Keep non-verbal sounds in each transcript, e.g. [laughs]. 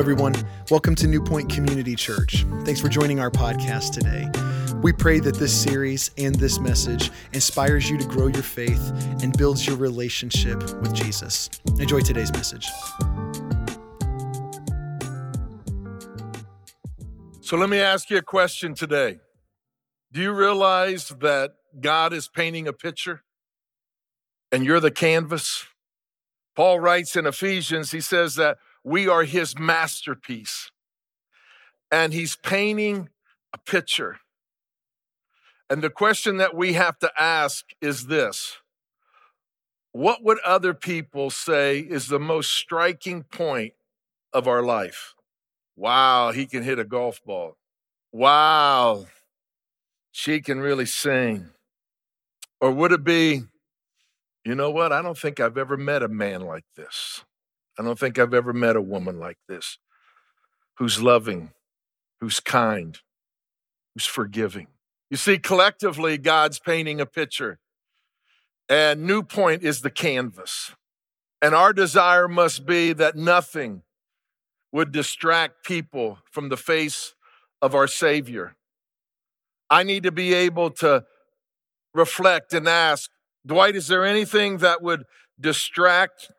everyone. Welcome to New Point Community Church. Thanks for joining our podcast today. We pray that this series and this message inspires you to grow your faith and builds your relationship with Jesus. Enjoy today's message. So let me ask you a question today. Do you realize that God is painting a picture and you're the canvas? Paul writes in Ephesians, he says that we are his masterpiece. And he's painting a picture. And the question that we have to ask is this What would other people say is the most striking point of our life? Wow, he can hit a golf ball. Wow, she can really sing. Or would it be, you know what? I don't think I've ever met a man like this. I don't think I've ever met a woman like this who's loving, who's kind, who's forgiving. You see, collectively, God's painting a picture, and New Point is the canvas. And our desire must be that nothing would distract people from the face of our Savior. I need to be able to reflect and ask, Dwight, is there anything that would distract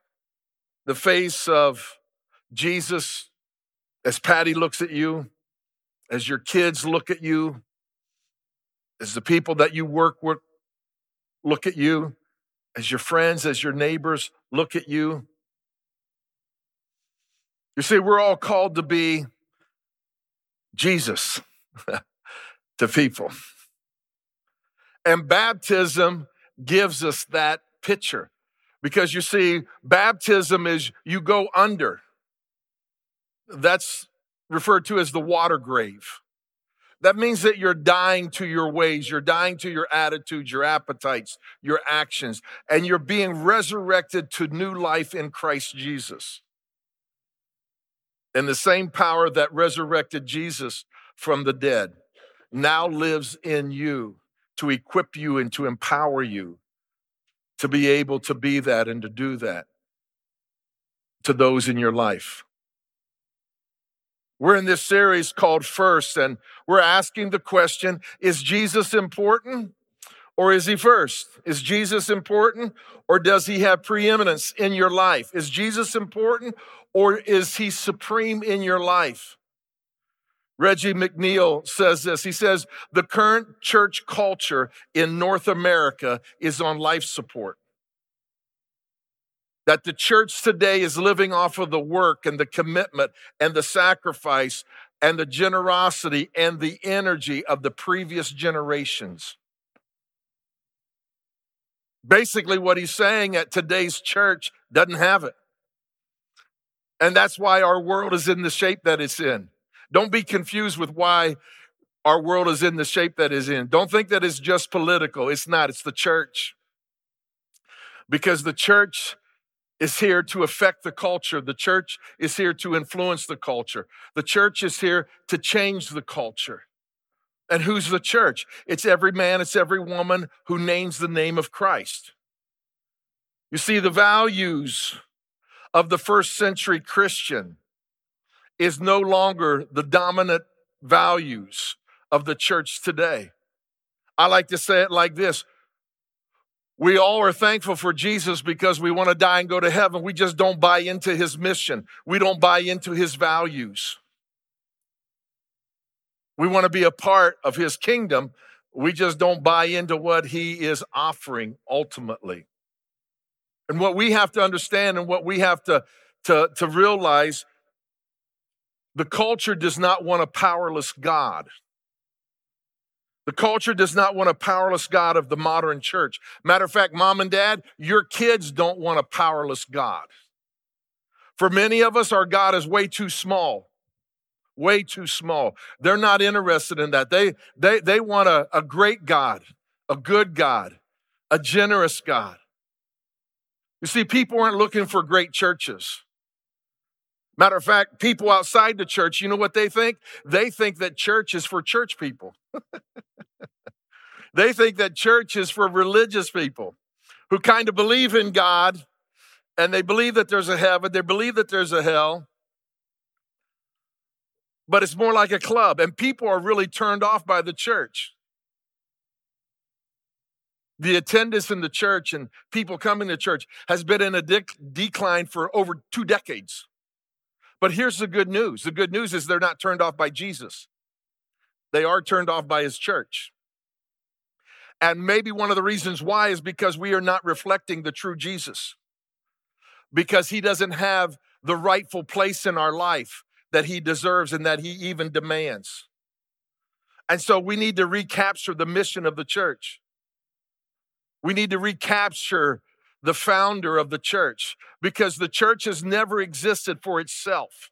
the face of Jesus as Patty looks at you, as your kids look at you, as the people that you work with look at you, as your friends, as your neighbors look at you. You see, we're all called to be Jesus [laughs] to people. And baptism gives us that picture. Because you see, baptism is you go under. That's referred to as the water grave. That means that you're dying to your ways, you're dying to your attitudes, your appetites, your actions, and you're being resurrected to new life in Christ Jesus. And the same power that resurrected Jesus from the dead now lives in you to equip you and to empower you to be able to be that and to do that to those in your life. We're in this series called First, and we're asking the question Is Jesus important or is he first? Is Jesus important or does he have preeminence in your life? Is Jesus important or is he supreme in your life? Reggie McNeal says this. He says, the current church culture in North America is on life support. That the church today is living off of the work and the commitment and the sacrifice and the generosity and the energy of the previous generations. Basically, what he's saying at today's church doesn't have it. And that's why our world is in the shape that it's in. Don't be confused with why our world is in the shape that is in. Don't think that it's just political. It's not, it's the church. Because the church is here to affect the culture. The church is here to influence the culture. The church is here to change the culture. And who's the church? It's every man, it's every woman who names the name of Christ. You see, the values of the first century Christian is no longer the dominant values of the church today. I like to say it like this we all are thankful for Jesus because we want to die and go to heaven. We just don't buy into his mission, we don't buy into his values. We want to be a part of his kingdom. We just don't buy into what he is offering ultimately. And what we have to understand and what we have to, to, to realize the culture does not want a powerless God. The culture does not want a powerless God of the modern church. Matter of fact, mom and dad, your kids don't want a powerless God. For many of us, our God is way too small. Way too small. They're not interested in that. They, they, they want a, a great God, a good God, a generous God. You see, people aren't looking for great churches. Matter of fact, people outside the church, you know what they think? They think that church is for church people. [laughs] they think that church is for religious people who kind of believe in God and they believe that there's a heaven, they believe that there's a hell. but it's more like a club, and people are really turned off by the church. The attendance in the church and people coming to church has been in a decline for over two decades. But here's the good news the good news is they're not turned off by Jesus, they are turned off by his church. And maybe one of the reasons why is because we are not reflecting the true Jesus, because he doesn't have the rightful place in our life that he deserves and that he even demands. And so we need to recapture the mission of the church. We need to recapture the founder of the church because the church has never existed for itself.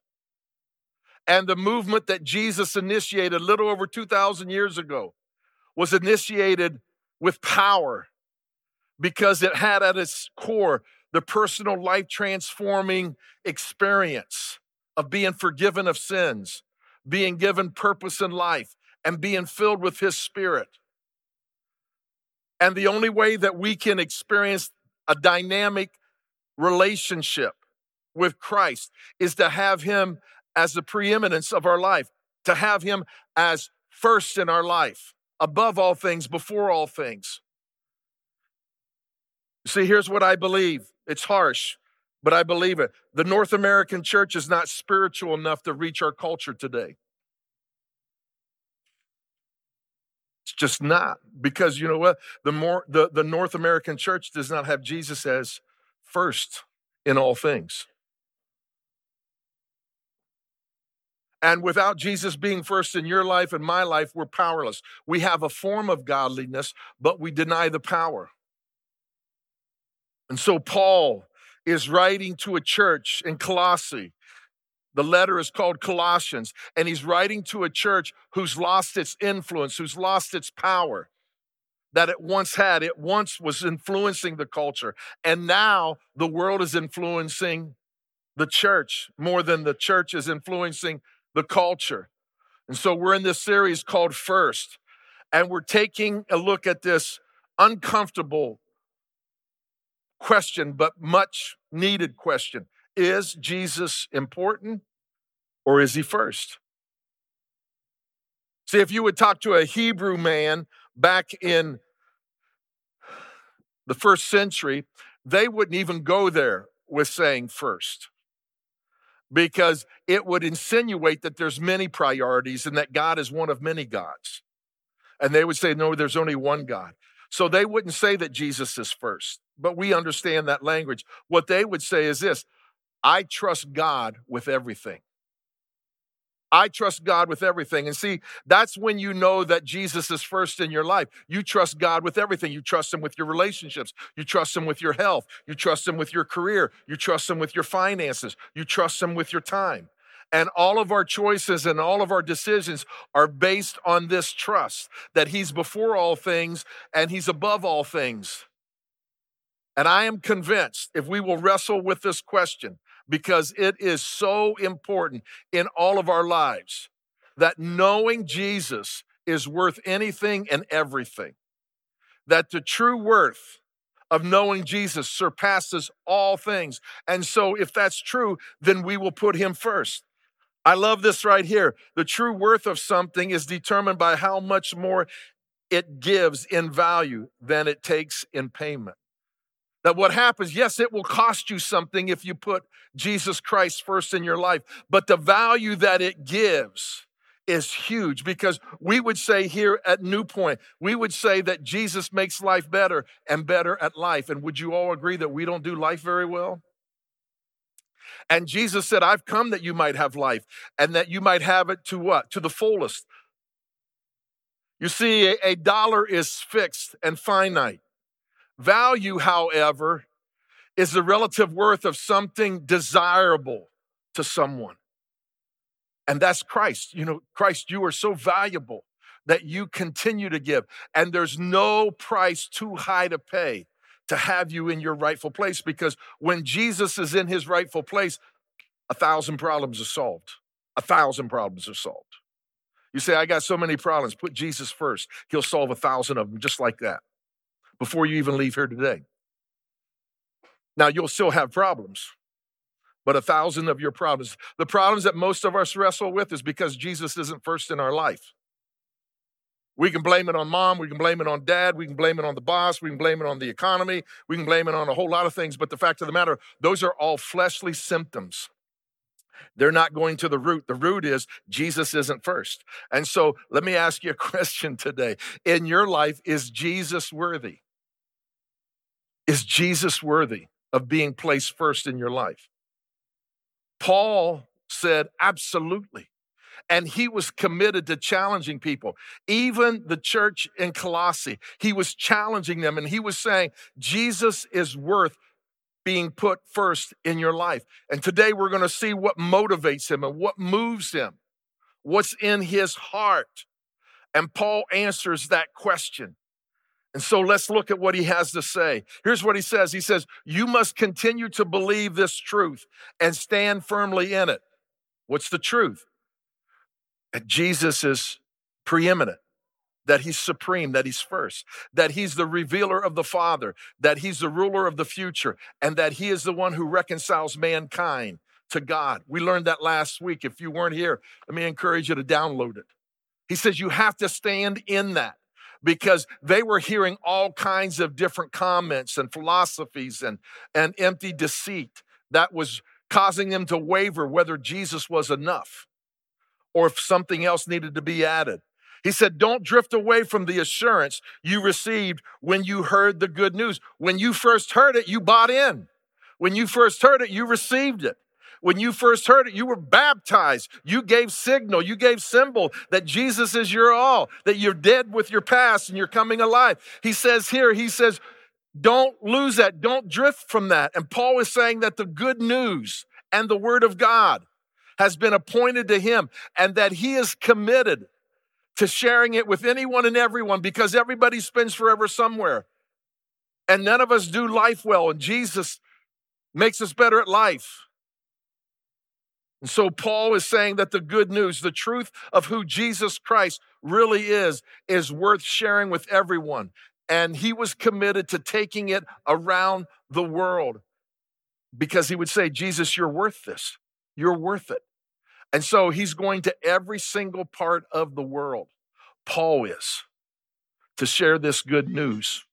And the movement that Jesus initiated a little over 2,000 years ago was initiated with power because it had at its core the personal life transforming experience of being forgiven of sins, being given purpose in life, and being filled with His Spirit. And the only way that we can experience a dynamic relationship with Christ is to have Him as the preeminence of our life, to have Him as first in our life, above all things, before all things. See, here's what I believe it's harsh, but I believe it. The North American church is not spiritual enough to reach our culture today. Just not because you know what? The more the, the North American church does not have Jesus as first in all things. And without Jesus being first in your life and my life, we're powerless. We have a form of godliness, but we deny the power. And so Paul is writing to a church in Colossae. The letter is called Colossians, and he's writing to a church who's lost its influence, who's lost its power that it once had. It once was influencing the culture, and now the world is influencing the church more than the church is influencing the culture. And so we're in this series called First, and we're taking a look at this uncomfortable question, but much needed question. Is Jesus important or is he first? See, if you would talk to a Hebrew man back in the first century, they wouldn't even go there with saying first because it would insinuate that there's many priorities and that God is one of many gods. And they would say, no, there's only one God. So they wouldn't say that Jesus is first, but we understand that language. What they would say is this I trust God with everything. I trust God with everything. And see, that's when you know that Jesus is first in your life. You trust God with everything. You trust Him with your relationships. You trust Him with your health. You trust Him with your career. You trust Him with your finances. You trust Him with your time. And all of our choices and all of our decisions are based on this trust that He's before all things and He's above all things. And I am convinced if we will wrestle with this question, because it is so important in all of our lives that knowing Jesus is worth anything and everything, that the true worth of knowing Jesus surpasses all things. And so, if that's true, then we will put him first. I love this right here. The true worth of something is determined by how much more it gives in value than it takes in payment. That what happens, yes, it will cost you something if you put Jesus Christ first in your life, but the value that it gives is huge because we would say here at New Point, we would say that Jesus makes life better and better at life. And would you all agree that we don't do life very well? And Jesus said, I've come that you might have life and that you might have it to what? To the fullest. You see, a dollar is fixed and finite. Value, however, is the relative worth of something desirable to someone. And that's Christ. You know, Christ, you are so valuable that you continue to give. And there's no price too high to pay to have you in your rightful place because when Jesus is in his rightful place, a thousand problems are solved. A thousand problems are solved. You say, I got so many problems. Put Jesus first. He'll solve a thousand of them just like that before you even leave here today. Now, you'll still have problems, but a thousand of your problems. The problems that most of us wrestle with is because Jesus isn't first in our life. We can blame it on mom, we can blame it on dad, we can blame it on the boss, we can blame it on the economy, we can blame it on a whole lot of things, but the fact of the matter, those are all fleshly symptoms. They're not going to the root. The root is Jesus isn't first. And so let me ask you a [laughs] question today. In your life, is Jesus worthy? Is Jesus worthy of being placed first in your life? Paul said, absolutely and he was committed to challenging people. Even the church in Colossae, he was challenging them and he was saying, Jesus is worth being put first in your life. And today we're going to see what motivates him and what moves him, what's in his heart. And Paul answers that question. And so let's look at what he has to say. Here's what he says He says, You must continue to believe this truth and stand firmly in it. What's the truth? that Jesus is preeminent, that he's supreme, that he's first, that he's the revealer of the Father, that he's the ruler of the future, and that he is the one who reconciles mankind to God. We learned that last week. If you weren't here, let me encourage you to download it. He says you have to stand in that because they were hearing all kinds of different comments and philosophies and, and empty deceit that was causing them to waver whether Jesus was enough or if something else needed to be added. He said, Don't drift away from the assurance you received when you heard the good news. When you first heard it, you bought in. When you first heard it, you received it. When you first heard it, you were baptized. You gave signal, you gave symbol that Jesus is your all, that you're dead with your past and you're coming alive. He says here, he says, don't lose that. Don't drift from that. And Paul is saying that the good news and the word of God has been appointed to him and that he is committed to sharing it with anyone and everyone because everybody spends forever somewhere. And none of us do life well, and Jesus makes us better at life. And so Paul is saying that the good news, the truth of who Jesus Christ really is, is worth sharing with everyone. And he was committed to taking it around the world because he would say, Jesus, you're worth this. You're worth it. And so he's going to every single part of the world. Paul is to share this good news.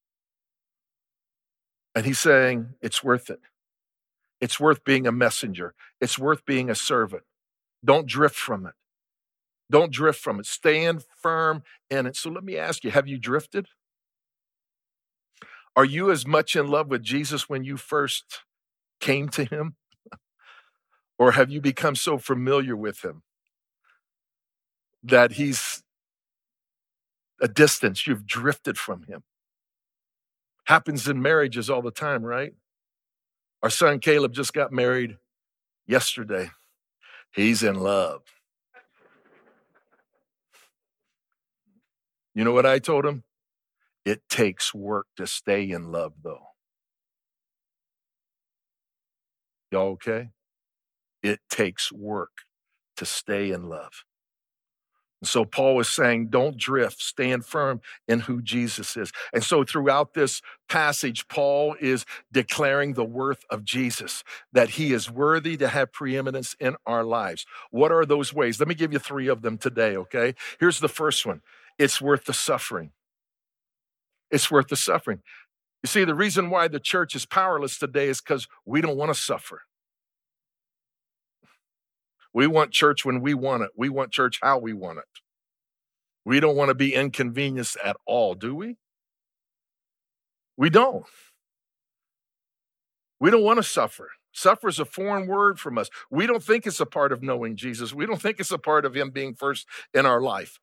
And he's saying it's worth it. It's worth being a messenger. It's worth being a servant. Don't drift from it. Don't drift from it. Stand firm in it. So let me ask you have you drifted? Are you as much in love with Jesus when you first came to him [laughs] or have you become so familiar with him that he's a distance? You've drifted from him. Happens in marriages all the time, right? Our son Caleb just got married yesterday. He's in love. You know what I told him? It takes work to stay in love, though. Y'all okay? It takes work to stay in love. So Paul was saying, don't drift, stand firm in who Jesus is. And so throughout this passage, Paul is declaring the worth of Jesus, that he is worthy to have preeminence in our lives. What are those ways? Let me give you three of them today, okay? Here's the first one it's worth the suffering. It's worth the suffering. You see, the reason why the church is powerless today is because we don't want to suffer. We want church when we want it. We want church how we want it. We don't want to be inconvenienced at all, do we? We don't. We don't want to suffer. Suffer is a foreign word from us. We don't think it's a part of knowing Jesus. We don't think it's a part of Him being first in our life.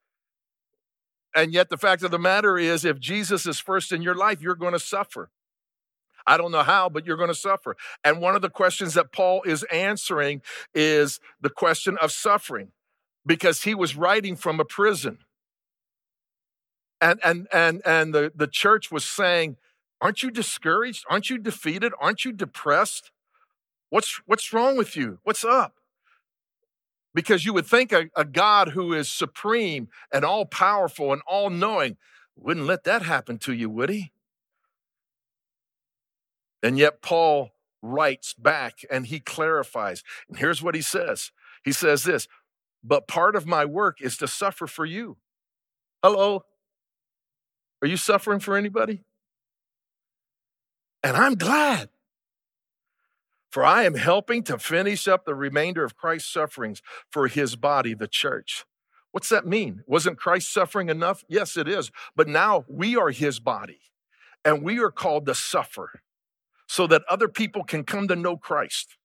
And yet, the fact of the matter is, if Jesus is first in your life, you're going to suffer. I don't know how, but you're going to suffer. And one of the questions that Paul is answering is the question of suffering because he was writing from a prison. And and and and the, the church was saying, Aren't you discouraged? Aren't you defeated? Aren't you depressed? What's what's wrong with you? What's up? Because you would think a, a God who is supreme and all powerful and all knowing wouldn't let that happen to you, would he? And yet, Paul writes back and he clarifies. And here's what he says He says this, but part of my work is to suffer for you. Hello? Are you suffering for anybody? And I'm glad. For I am helping to finish up the remainder of Christ's sufferings for his body, the church. What's that mean? Wasn't Christ suffering enough? Yes, it is. But now we are his body and we are called to suffer so that other people can come to know Christ.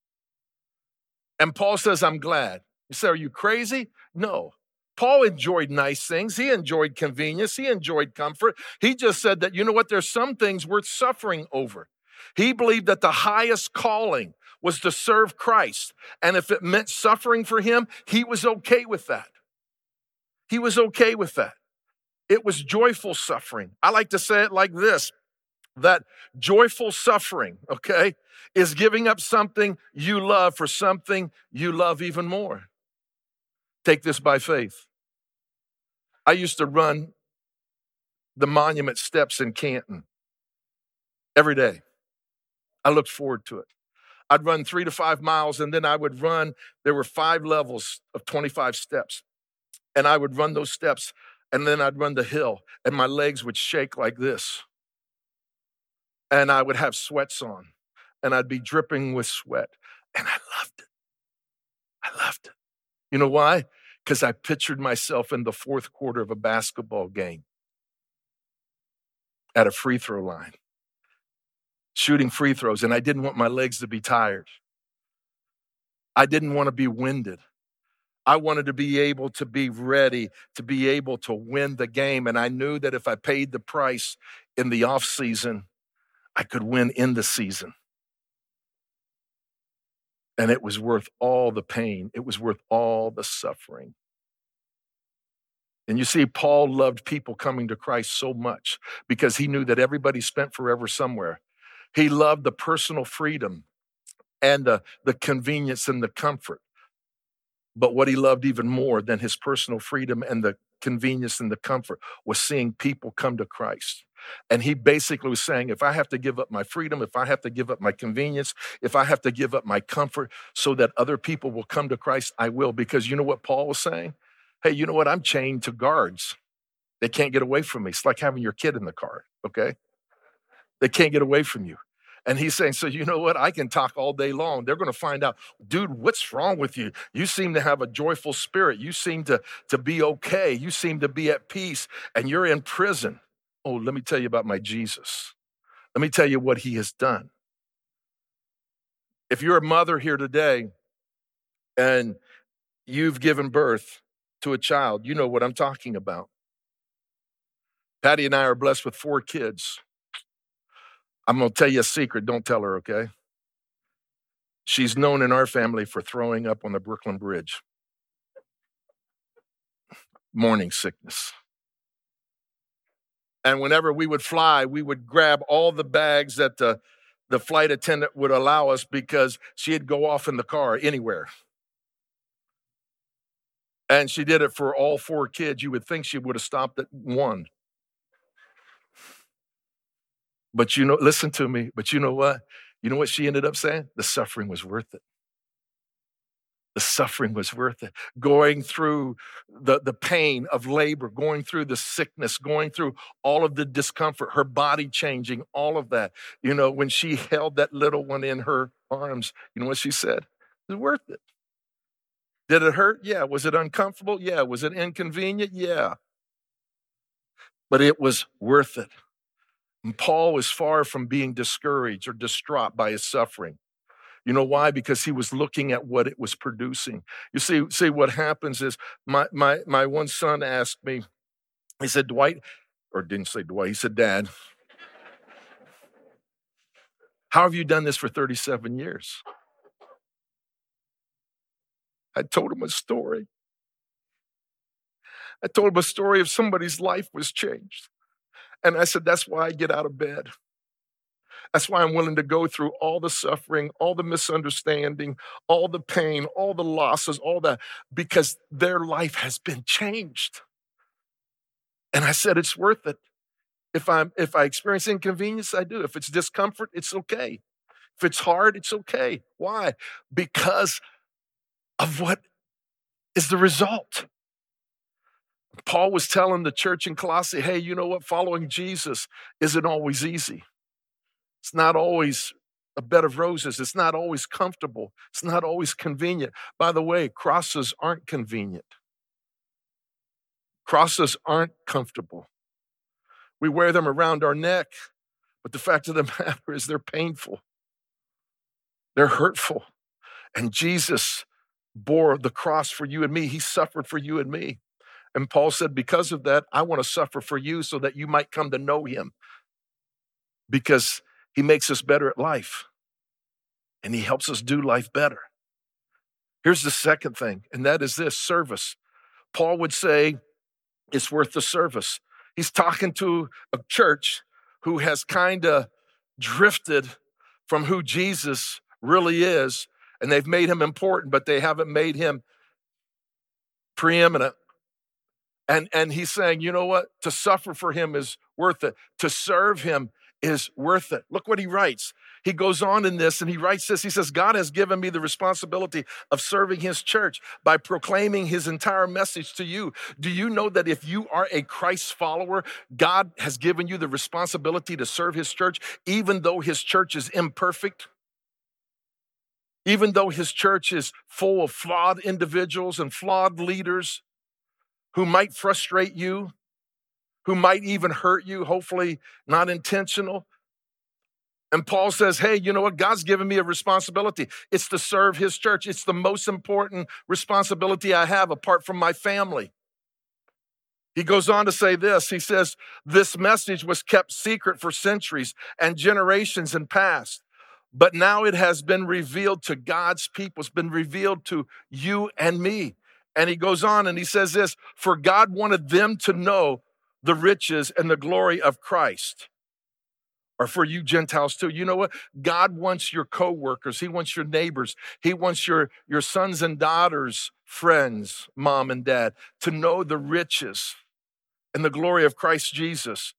And Paul says, I'm glad. You say, Are you crazy? No. Paul enjoyed nice things. He enjoyed convenience. He enjoyed comfort. He just said that, you know what, there's some things worth suffering over. He believed that the highest calling was to serve Christ. And if it meant suffering for him, he was okay with that. He was okay with that. It was joyful suffering. I like to say it like this that joyful suffering, okay, is giving up something you love for something you love even more. Take this by faith. I used to run the monument steps in Canton every day. I looked forward to it. I'd run three to five miles, and then I would run. There were five levels of 25 steps. And I would run those steps, and then I'd run the hill, and my legs would shake like this. And I would have sweats on, and I'd be dripping with sweat. And I loved it. I loved it. You know why? Because I pictured myself in the fourth quarter of a basketball game at a free throw line shooting free throws, and I didn't want my legs to be tired. I didn't want to be winded. I wanted to be able to be ready to be able to win the game. And I knew that if I paid the price in the off season, I could win in the season. And it was worth all the pain, it was worth all the suffering. And you see, Paul loved people coming to Christ so much because he knew that everybody spent forever somewhere. He loved the personal freedom and the, the convenience and the comfort. But what he loved even more than his personal freedom and the convenience and the comfort was seeing people come to Christ. And he basically was saying, if I have to give up my freedom, if I have to give up my convenience, if I have to give up my comfort so that other people will come to Christ, I will. Because you know what Paul was saying? Hey, you know what? I'm chained to guards. They can't get away from me. It's like having your kid in the car, okay? They can't get away from you. And he's saying, So, you know what? I can talk all day long. They're going to find out, dude, what's wrong with you? You seem to have a joyful spirit. You seem to, to be okay. You seem to be at peace, and you're in prison. Oh, let me tell you about my Jesus. Let me tell you what he has done. If you're a mother here today and you've given birth to a child, you know what I'm talking about. Patty and I are blessed with four kids. I'm going to tell you a secret. Don't tell her, okay? She's known in our family for throwing up on the Brooklyn Bridge. Morning sickness. And whenever we would fly, we would grab all the bags that the, the flight attendant would allow us because she'd go off in the car anywhere. And she did it for all four kids. You would think she would have stopped at one. But you know, listen to me, but you know what? You know what she ended up saying? The suffering was worth it. The suffering was worth it. Going through the, the pain of labor, going through the sickness, going through all of the discomfort, her body changing, all of that. You know, when she held that little one in her arms, you know what she said? It was worth it. Did it hurt? Yeah. Was it uncomfortable? Yeah. Was it inconvenient? Yeah. But it was worth it. And Paul was far from being discouraged or distraught by his suffering. You know why? Because he was looking at what it was producing. You see, see what happens is my my my one son asked me, he said, Dwight, or didn't say Dwight, he said, Dad, how have you done this for 37 years? I told him a story. I told him a story of somebody's life was changed. And I said, That's why I get out of bed. That's why I'm willing to go through all the suffering, all the misunderstanding, all the pain, all the losses, all that, because their life has been changed. And I said, It's worth it. If I'm if I experience inconvenience, I do. If it's discomfort, it's okay. If it's hard, it's okay. Why? Because of what is the result. Paul was telling the church in Colossae, hey, you know what? Following Jesus isn't always easy. It's not always a bed of roses. It's not always comfortable. It's not always convenient. By the way, crosses aren't convenient. Crosses aren't comfortable. We wear them around our neck, but the fact of the [laughs] matter is they're painful. They're hurtful. And Jesus bore the cross for you and me. He suffered for you and me. And Paul said, Because of that, I want to suffer for you so that you might come to know him. Because he makes us better at life and he helps us do life better. Here's the second thing, and that is this service. Paul would say, It's worth the service. He's talking to a church who has kind of drifted from who Jesus really is, and they've made him important, but they haven't made him preeminent. And, and he's saying, you know what? To suffer for him is worth it. To serve him is worth it. Look what he writes. He goes on in this and he writes this. He says, God has given me the responsibility of serving his church by proclaiming his entire message to you. Do you know that if you are a Christ follower, God has given you the responsibility to serve his church, even though his church is imperfect? Even though his church is full of flawed individuals and flawed leaders who might frustrate you, who might even hurt you, hopefully not intentional. And Paul says, Hey, you know what? God's given me a responsibility. It's to serve his church. It's the most important responsibility I have apart from my family. He goes on to say this He says, This message was kept secret for centuries and generations in past, but now it has been revealed to God's people. It's been revealed to you and me. And he goes on and he says this For God wanted them to know the riches and the glory of Christ. are for you Gentiles too. You know what? God wants your coworkers, He wants your neighbors, He wants your, your sons and daughters, friends, mom and dad, to know the riches and the glory of Christ Jesus.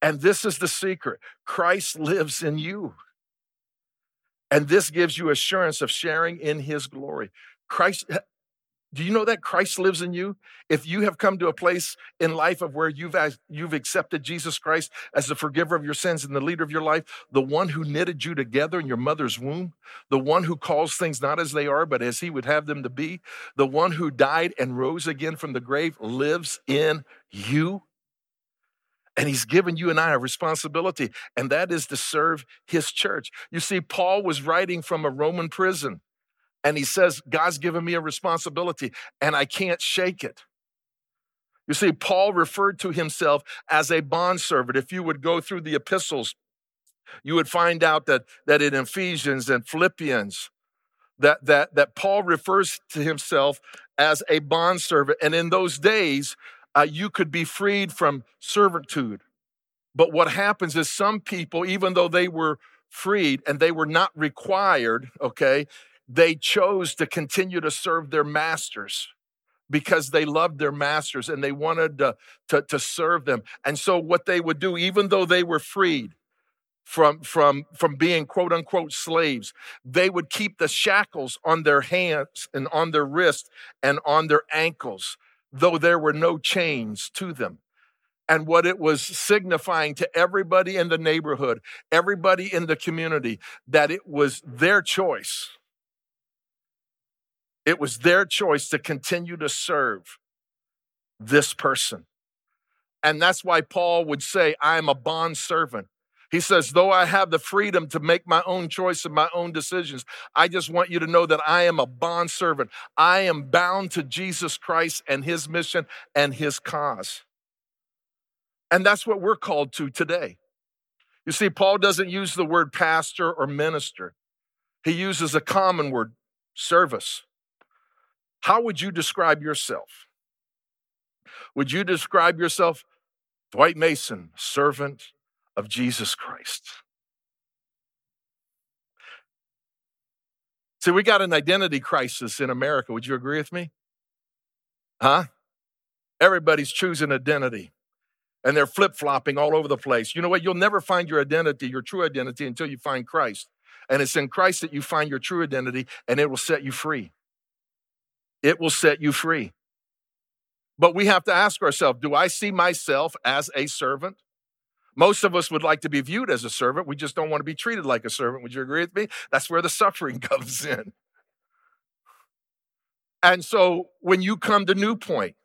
And this is the secret Christ lives in you. And this gives you assurance of sharing in his glory. Christ do you know that Christ lives in you? If you have come to a place in life of where you've, you've accepted Jesus Christ as the forgiver of your sins and the leader of your life, the one who knitted you together in your mother's womb, the one who calls things not as they are, but as he would have them to be, the one who died and rose again from the grave lives in you. And he's given you and I a responsibility, and that is to serve his church. You see, Paul was writing from a Roman prison. And he says, God's given me a responsibility and I can't shake it. You see, Paul referred to himself as a bondservant. If you would go through the epistles, you would find out that, that in Ephesians and Philippians, that, that, that Paul refers to himself as a bondservant. And in those days, uh, you could be freed from servitude. But what happens is some people, even though they were freed and they were not required, okay, they chose to continue to serve their masters because they loved their masters and they wanted to, to, to, serve them. And so, what they would do, even though they were freed from, from, from being quote unquote slaves, they would keep the shackles on their hands and on their wrists and on their ankles, though there were no chains to them. And what it was signifying to everybody in the neighborhood, everybody in the community, that it was their choice it was their choice to continue to serve this person. And that's why Paul would say, I am a bond servant. He says, though I have the freedom to make my own choice and my own decisions, I just want you to know that I am a bond servant. I am bound to Jesus Christ and his mission and his cause. And that's what we're called to today. You see, Paul doesn't use the word pastor or minister, he uses a common word, service. How would you describe yourself? Would you describe yourself, Dwight Mason, servant of Jesus Christ? See, we got an identity crisis in America. Would you agree with me? Huh? Everybody's choosing identity and they're flip flopping all over the place. You know what? You'll never find your identity, your true identity, until you find Christ. And it's in Christ that you find your true identity, and it will set you free. It will set you free. But we have to ask ourselves do I see myself as a servant? Most of us would like to be viewed as a servant. We just don't want to be treated like a servant. Would you agree with me? That's where the suffering [laughs] comes in. And so when you come to New Point,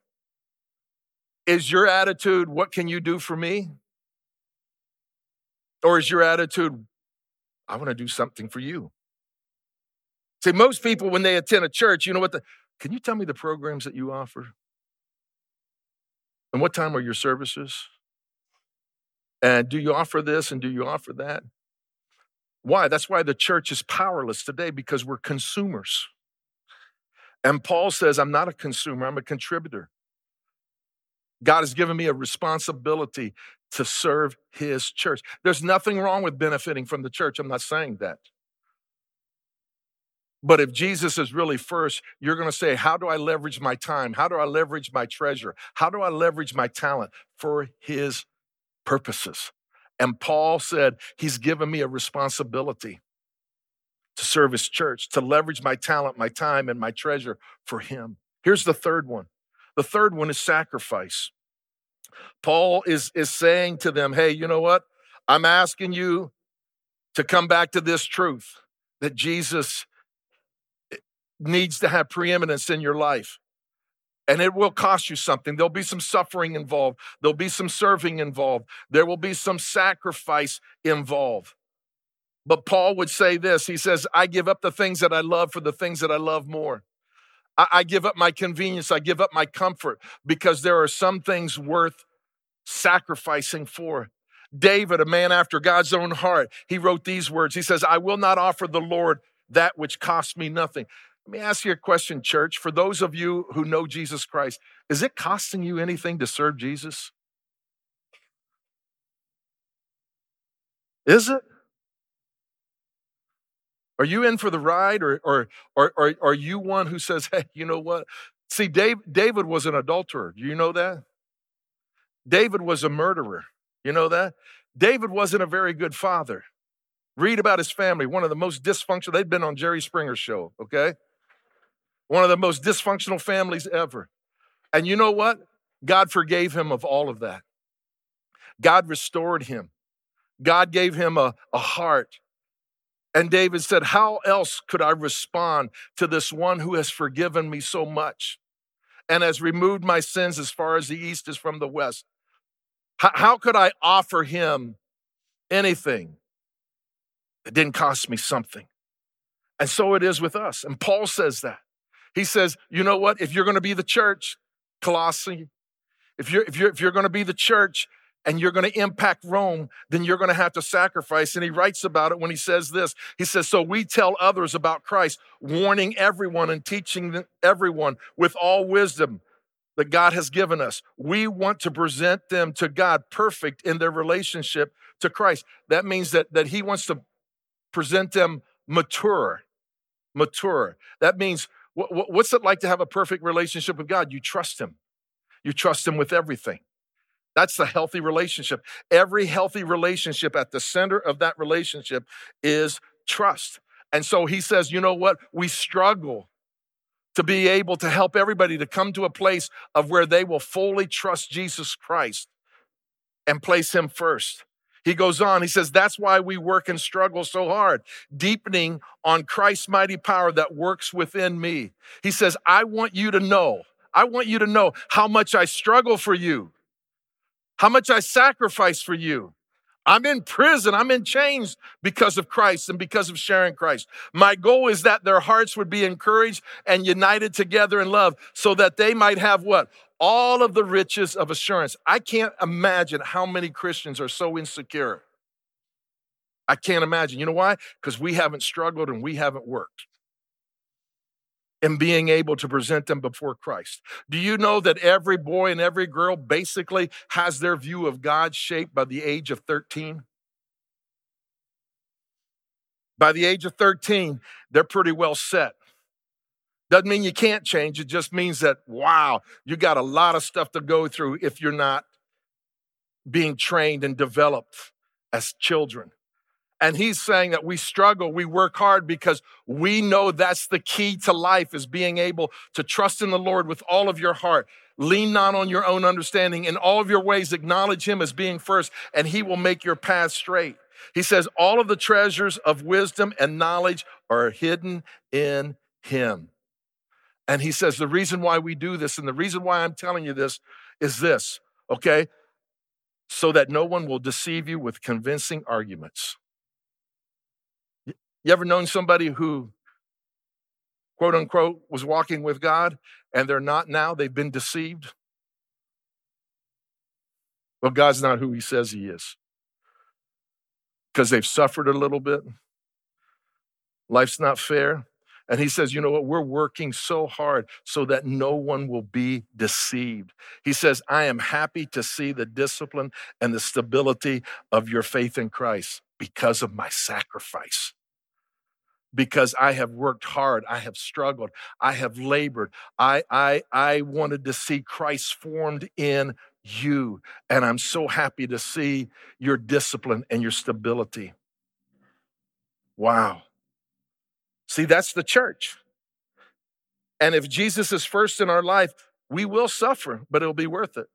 is your attitude, what can you do for me? Or is your attitude, I want to do something for you? See, most people, when they attend a church, you know what? The, can you tell me the programs that you offer? And what time are your services? And do you offer this and do you offer that? Why? That's why the church is powerless today because we're consumers. And Paul says, I'm not a consumer, I'm a contributor. God has given me a responsibility to serve his church. There's nothing wrong with benefiting from the church. I'm not saying that. But if Jesus is really first, you're going to say, How do I leverage my time? How do I leverage my treasure? How do I leverage my talent for his purposes? And Paul said, He's given me a responsibility to serve his church, to leverage my talent, my time, and my treasure for him. Here's the third one the third one is sacrifice. Paul is, is saying to them, hey, you know what? I'm asking you to come back to this truth that Jesus needs to have preeminence in your life. And it will cost you something. There'll be some suffering involved. There'll be some serving involved. There will be some sacrifice involved. But Paul would say this He says, I give up the things that I love for the things that I love more. I, I give up my convenience. I give up my comfort because there are some things worth sacrificing for. David, a man after God's own heart, he wrote these words. He says, I will not offer the Lord that which costs me nothing. Let me ask you a question, church. For those of you who know Jesus Christ, is it costing you anything to serve Jesus? Is it? Are you in for the ride or, or, or, or are you one who says, hey, you know what? See, Dave, David was an adulterer. Do you know that? David was a murderer. You know that? David wasn't a very good father. Read about his family, one of the most dysfunctional, they'd been on Jerry Springer's show, okay? One of the most dysfunctional families ever. And you know what? God forgave him of all of that. God restored him. God gave him a, a heart and David said, How else could I respond to this one who has forgiven me so much and has removed my sins as far as the east is from the west? How, could I offer him anything that didn't cost me something? And so it is with us. And Paul says that. He says, You know what? If you're going to be the church, Colossae, if you're, if you're, if you're going to be the church, and you're going to impact Rome, then you're going to have to sacrifice. And he writes about it when he says this. He says, So we tell others about Christ, warning everyone and teaching everyone with all wisdom that God has given us. We want to present them to God perfect in their relationship to Christ. That means that, that he wants to present them mature. Mature. That means what, what's it like to have a perfect relationship with God? You trust him. You trust him with everything. That's the healthy relationship. Every healthy relationship, at the center of that relationship is trust. And so he says, you know what? We struggle to be able to help everybody to come to a place of where they will fully trust Jesus Christ and place him first. He goes on, he says, That's why we work and struggle so hard, deepening on Christ's mighty power that works within me. He says, I want you to know, I want you to know how much I struggle for you how much I sacrifice for you. I'm in prison. I'm in chains because of Christ and because of sharing Christ. My goal is that their hearts would be encouraged and united together in love so that they might have what? All of the riches of assurance. I can't imagine how many Christians are so insecure. I can't imagine. You know why? Because we haven't struggled and we haven't worked and being able to present them before Christ. Do you know that every boy and every girl basically has their view of God shaped by the age of 13? By the age of 13, they're pretty well set. Doesn't mean you can't change, it just means that, wow, you got a lot of stuff to go through if you're not being trained and developed as children. And he's saying that we struggle, we work hard because we know that's the key to life is being able to trust in the Lord with all of your heart. Lean not on your own understanding. In all of your ways, acknowledge him as being first, and he will make your path straight. He says, All of the treasures of wisdom and knowledge are hidden in him. And he says, The reason why we do this, and the reason why I'm telling you this, is this, okay? So that no one will deceive you with convincing arguments. You ever known somebody who, quote unquote, was walking with God and they're not now? They've been deceived? Well, God's not who he says he is because they've suffered a little bit. Life's not fair. And he says, you know what? We're working so hard so that no one will be deceived. He says, I am happy to see the discipline and the stability of your faith in Christ because of my sacrifice. Because I have worked hard, I have struggled, I have labored. I, I, I wanted to see Christ formed in you. And I'm so happy to see your discipline and your stability. Wow. See, that's the church. And if Jesus is first in our life, we will suffer, but it'll be worth it.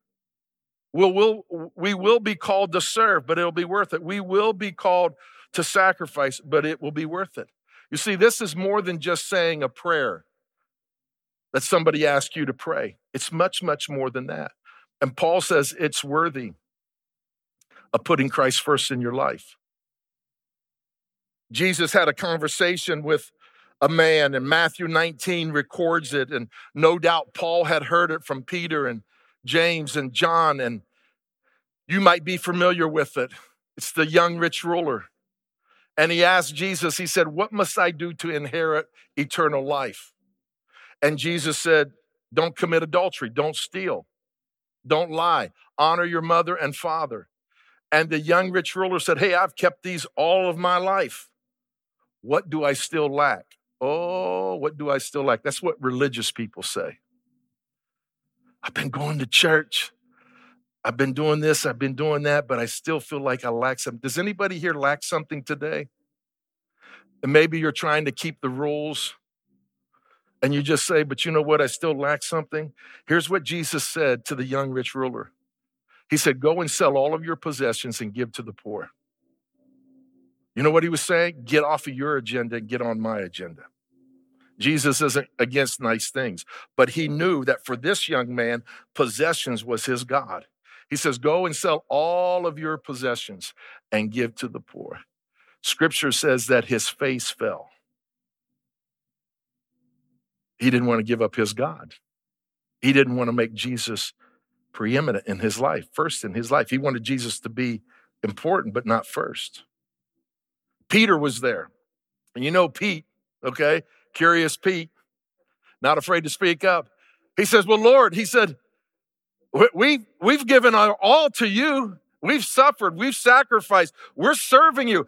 We'll, we'll, we will be called to serve, but it'll be worth it. We will be called to sacrifice, but it will be worth it. You see, this is more than just saying a prayer that somebody asks you to pray. It's much, much more than that. And Paul says it's worthy of putting Christ first in your life. Jesus had a conversation with a man, and Matthew 19 records it. And no doubt Paul had heard it from Peter and James and John, and you might be familiar with it. It's the young rich ruler. And he asked Jesus, he said, What must I do to inherit eternal life? And Jesus said, Don't commit adultery, don't steal, don't lie, honor your mother and father. And the young rich ruler said, Hey, I've kept these all of my life. What do I still lack? Oh, what do I still lack? That's what religious people say. I've been going to church. I've been doing this, I've been doing that, but I still feel like I lack something. Does anybody here lack something today? And maybe you're trying to keep the rules and you just say, but you know what? I still lack something. Here's what Jesus said to the young rich ruler He said, Go and sell all of your possessions and give to the poor. You know what he was saying? Get off of your agenda and get on my agenda. Jesus isn't against nice things, but he knew that for this young man, possessions was his God. He says, Go and sell all of your possessions and give to the poor. Scripture says that his face fell. He didn't want to give up his God. He didn't want to make Jesus preeminent in his life, first in his life. He wanted Jesus to be important, but not first. Peter was there. And you know Pete, okay? Curious Pete, not afraid to speak up. He says, Well, Lord, he said, We've, we've given our all to you. We've suffered. We've sacrificed. We're serving you.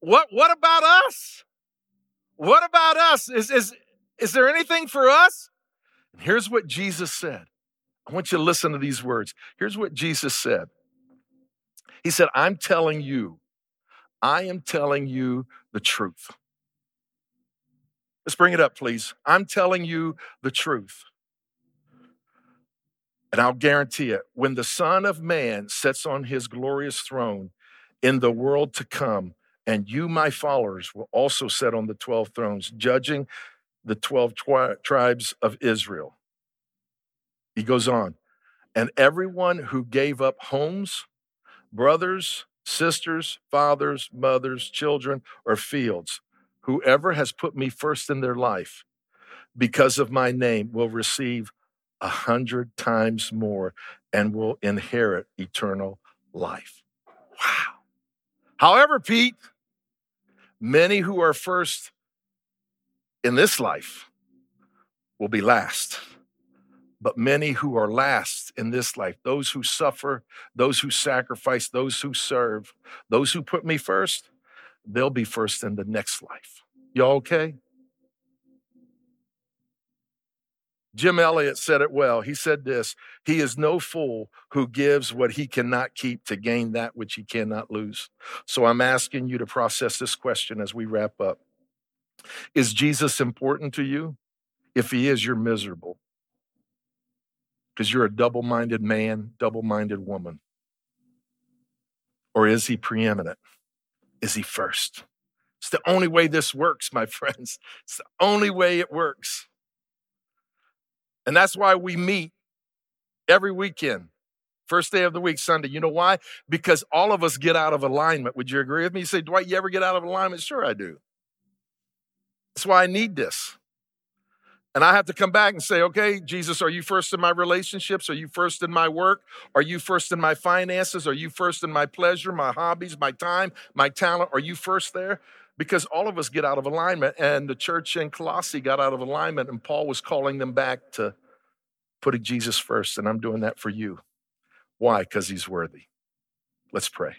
What, what about us? What about us? Is, is, is there anything for us? And here's what Jesus said. I want you to listen to these words. Here's what Jesus said He said, I'm telling you, I am telling you the truth. Let's bring it up, please. I'm telling you the truth. And I'll guarantee it when the Son of Man sits on his glorious throne in the world to come, and you, my followers, will also sit on the 12 thrones, judging the 12 twi- tribes of Israel. He goes on, and everyone who gave up homes, brothers, sisters, fathers, mothers, children, or fields, whoever has put me first in their life because of my name will receive a hundred times more and will inherit eternal life. Wow. However, Pete, many who are first in this life will be last but many who are last in this life, those who suffer, those who sacrifice, those who serve, those who put me first, they'll be first in the next life. Y'all okay? Jim Elliot said it well. He said this He is no fool who gives what he cannot keep to gain that which he cannot lose. So I'm asking you to process this question as we wrap up Is Jesus important to you? If he is, you're miserable because you're a double minded man, double minded woman. Or is he preeminent? Is he first? It's the only way this works, my [laughs] friends. It's the only way it works. And that's why we meet every weekend. First day of the week, Sunday. You know why? Because all of us get out of alignment. Would you agree with me? You say, Dwight, you ever get out of alignment? Sure, I do. That's why I need this. And I have to come back and say, okay, Jesus, are you first in my relationships? Are you first in my work? Are you first in my finances? Are you first in my pleasure, my hobbies, my time, my talent? Are you first there? Because all of us get out of alignment. And the church in Colossae got out of alignment, and Paul was calling them back to putting Jesus first. And I'm doing that for you. Why? Because he's worthy. Let's pray.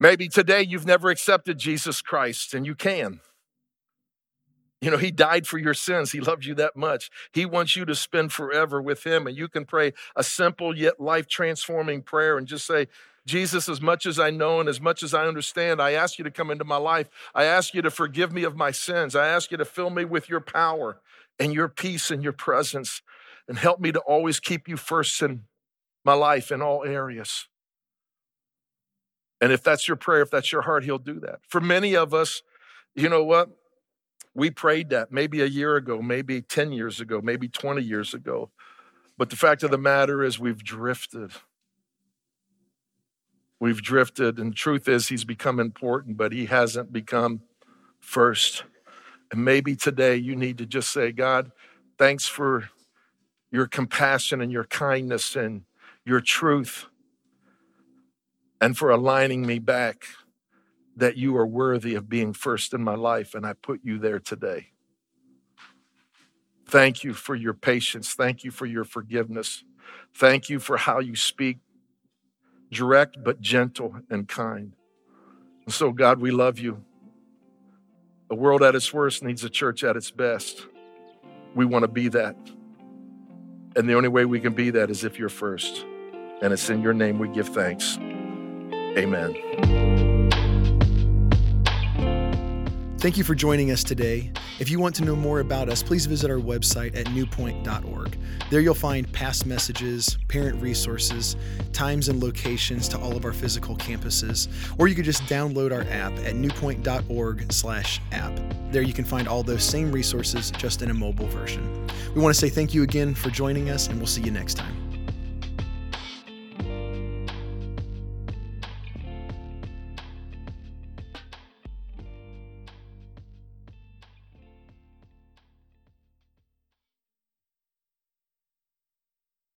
Maybe today you've never accepted Jesus Christ, and you can. You know, He died for your sins. He loved you that much. He wants you to spend forever with Him. And you can pray a simple yet life transforming prayer and just say, Jesus, as much as I know and as much as I understand, I ask you to come into my life. I ask you to forgive me of my sins. I ask you to fill me with your power and your peace and your presence and help me to always keep you first in my life in all areas. And if that's your prayer, if that's your heart, He'll do that. For many of us, you know what? We prayed that maybe a year ago, maybe 10 years ago, maybe 20 years ago. But the fact of the matter is, we've drifted. We've drifted, and truth is, he's become important, but he hasn't become first. And maybe today you need to just say, God, thanks for your compassion and your kindness and your truth, and for aligning me back that you are worthy of being first in my life, and I put you there today. Thank you for your patience. Thank you for your forgiveness. Thank you for how you speak, direct but gentle and kind. And so, God, we love you. The world at its worst needs a church at its best. We want to be that. And the only way we can be that is if you're first. And it's in your name we give thanks. Amen. Thank you for joining us today. If you want to know more about us, please visit our website at newpoint.org. There you'll find past messages, parent resources, times and locations to all of our physical campuses, or you could just download our app at newpoint.org/app. There you can find all those same resources just in a mobile version. We want to say thank you again for joining us and we'll see you next time.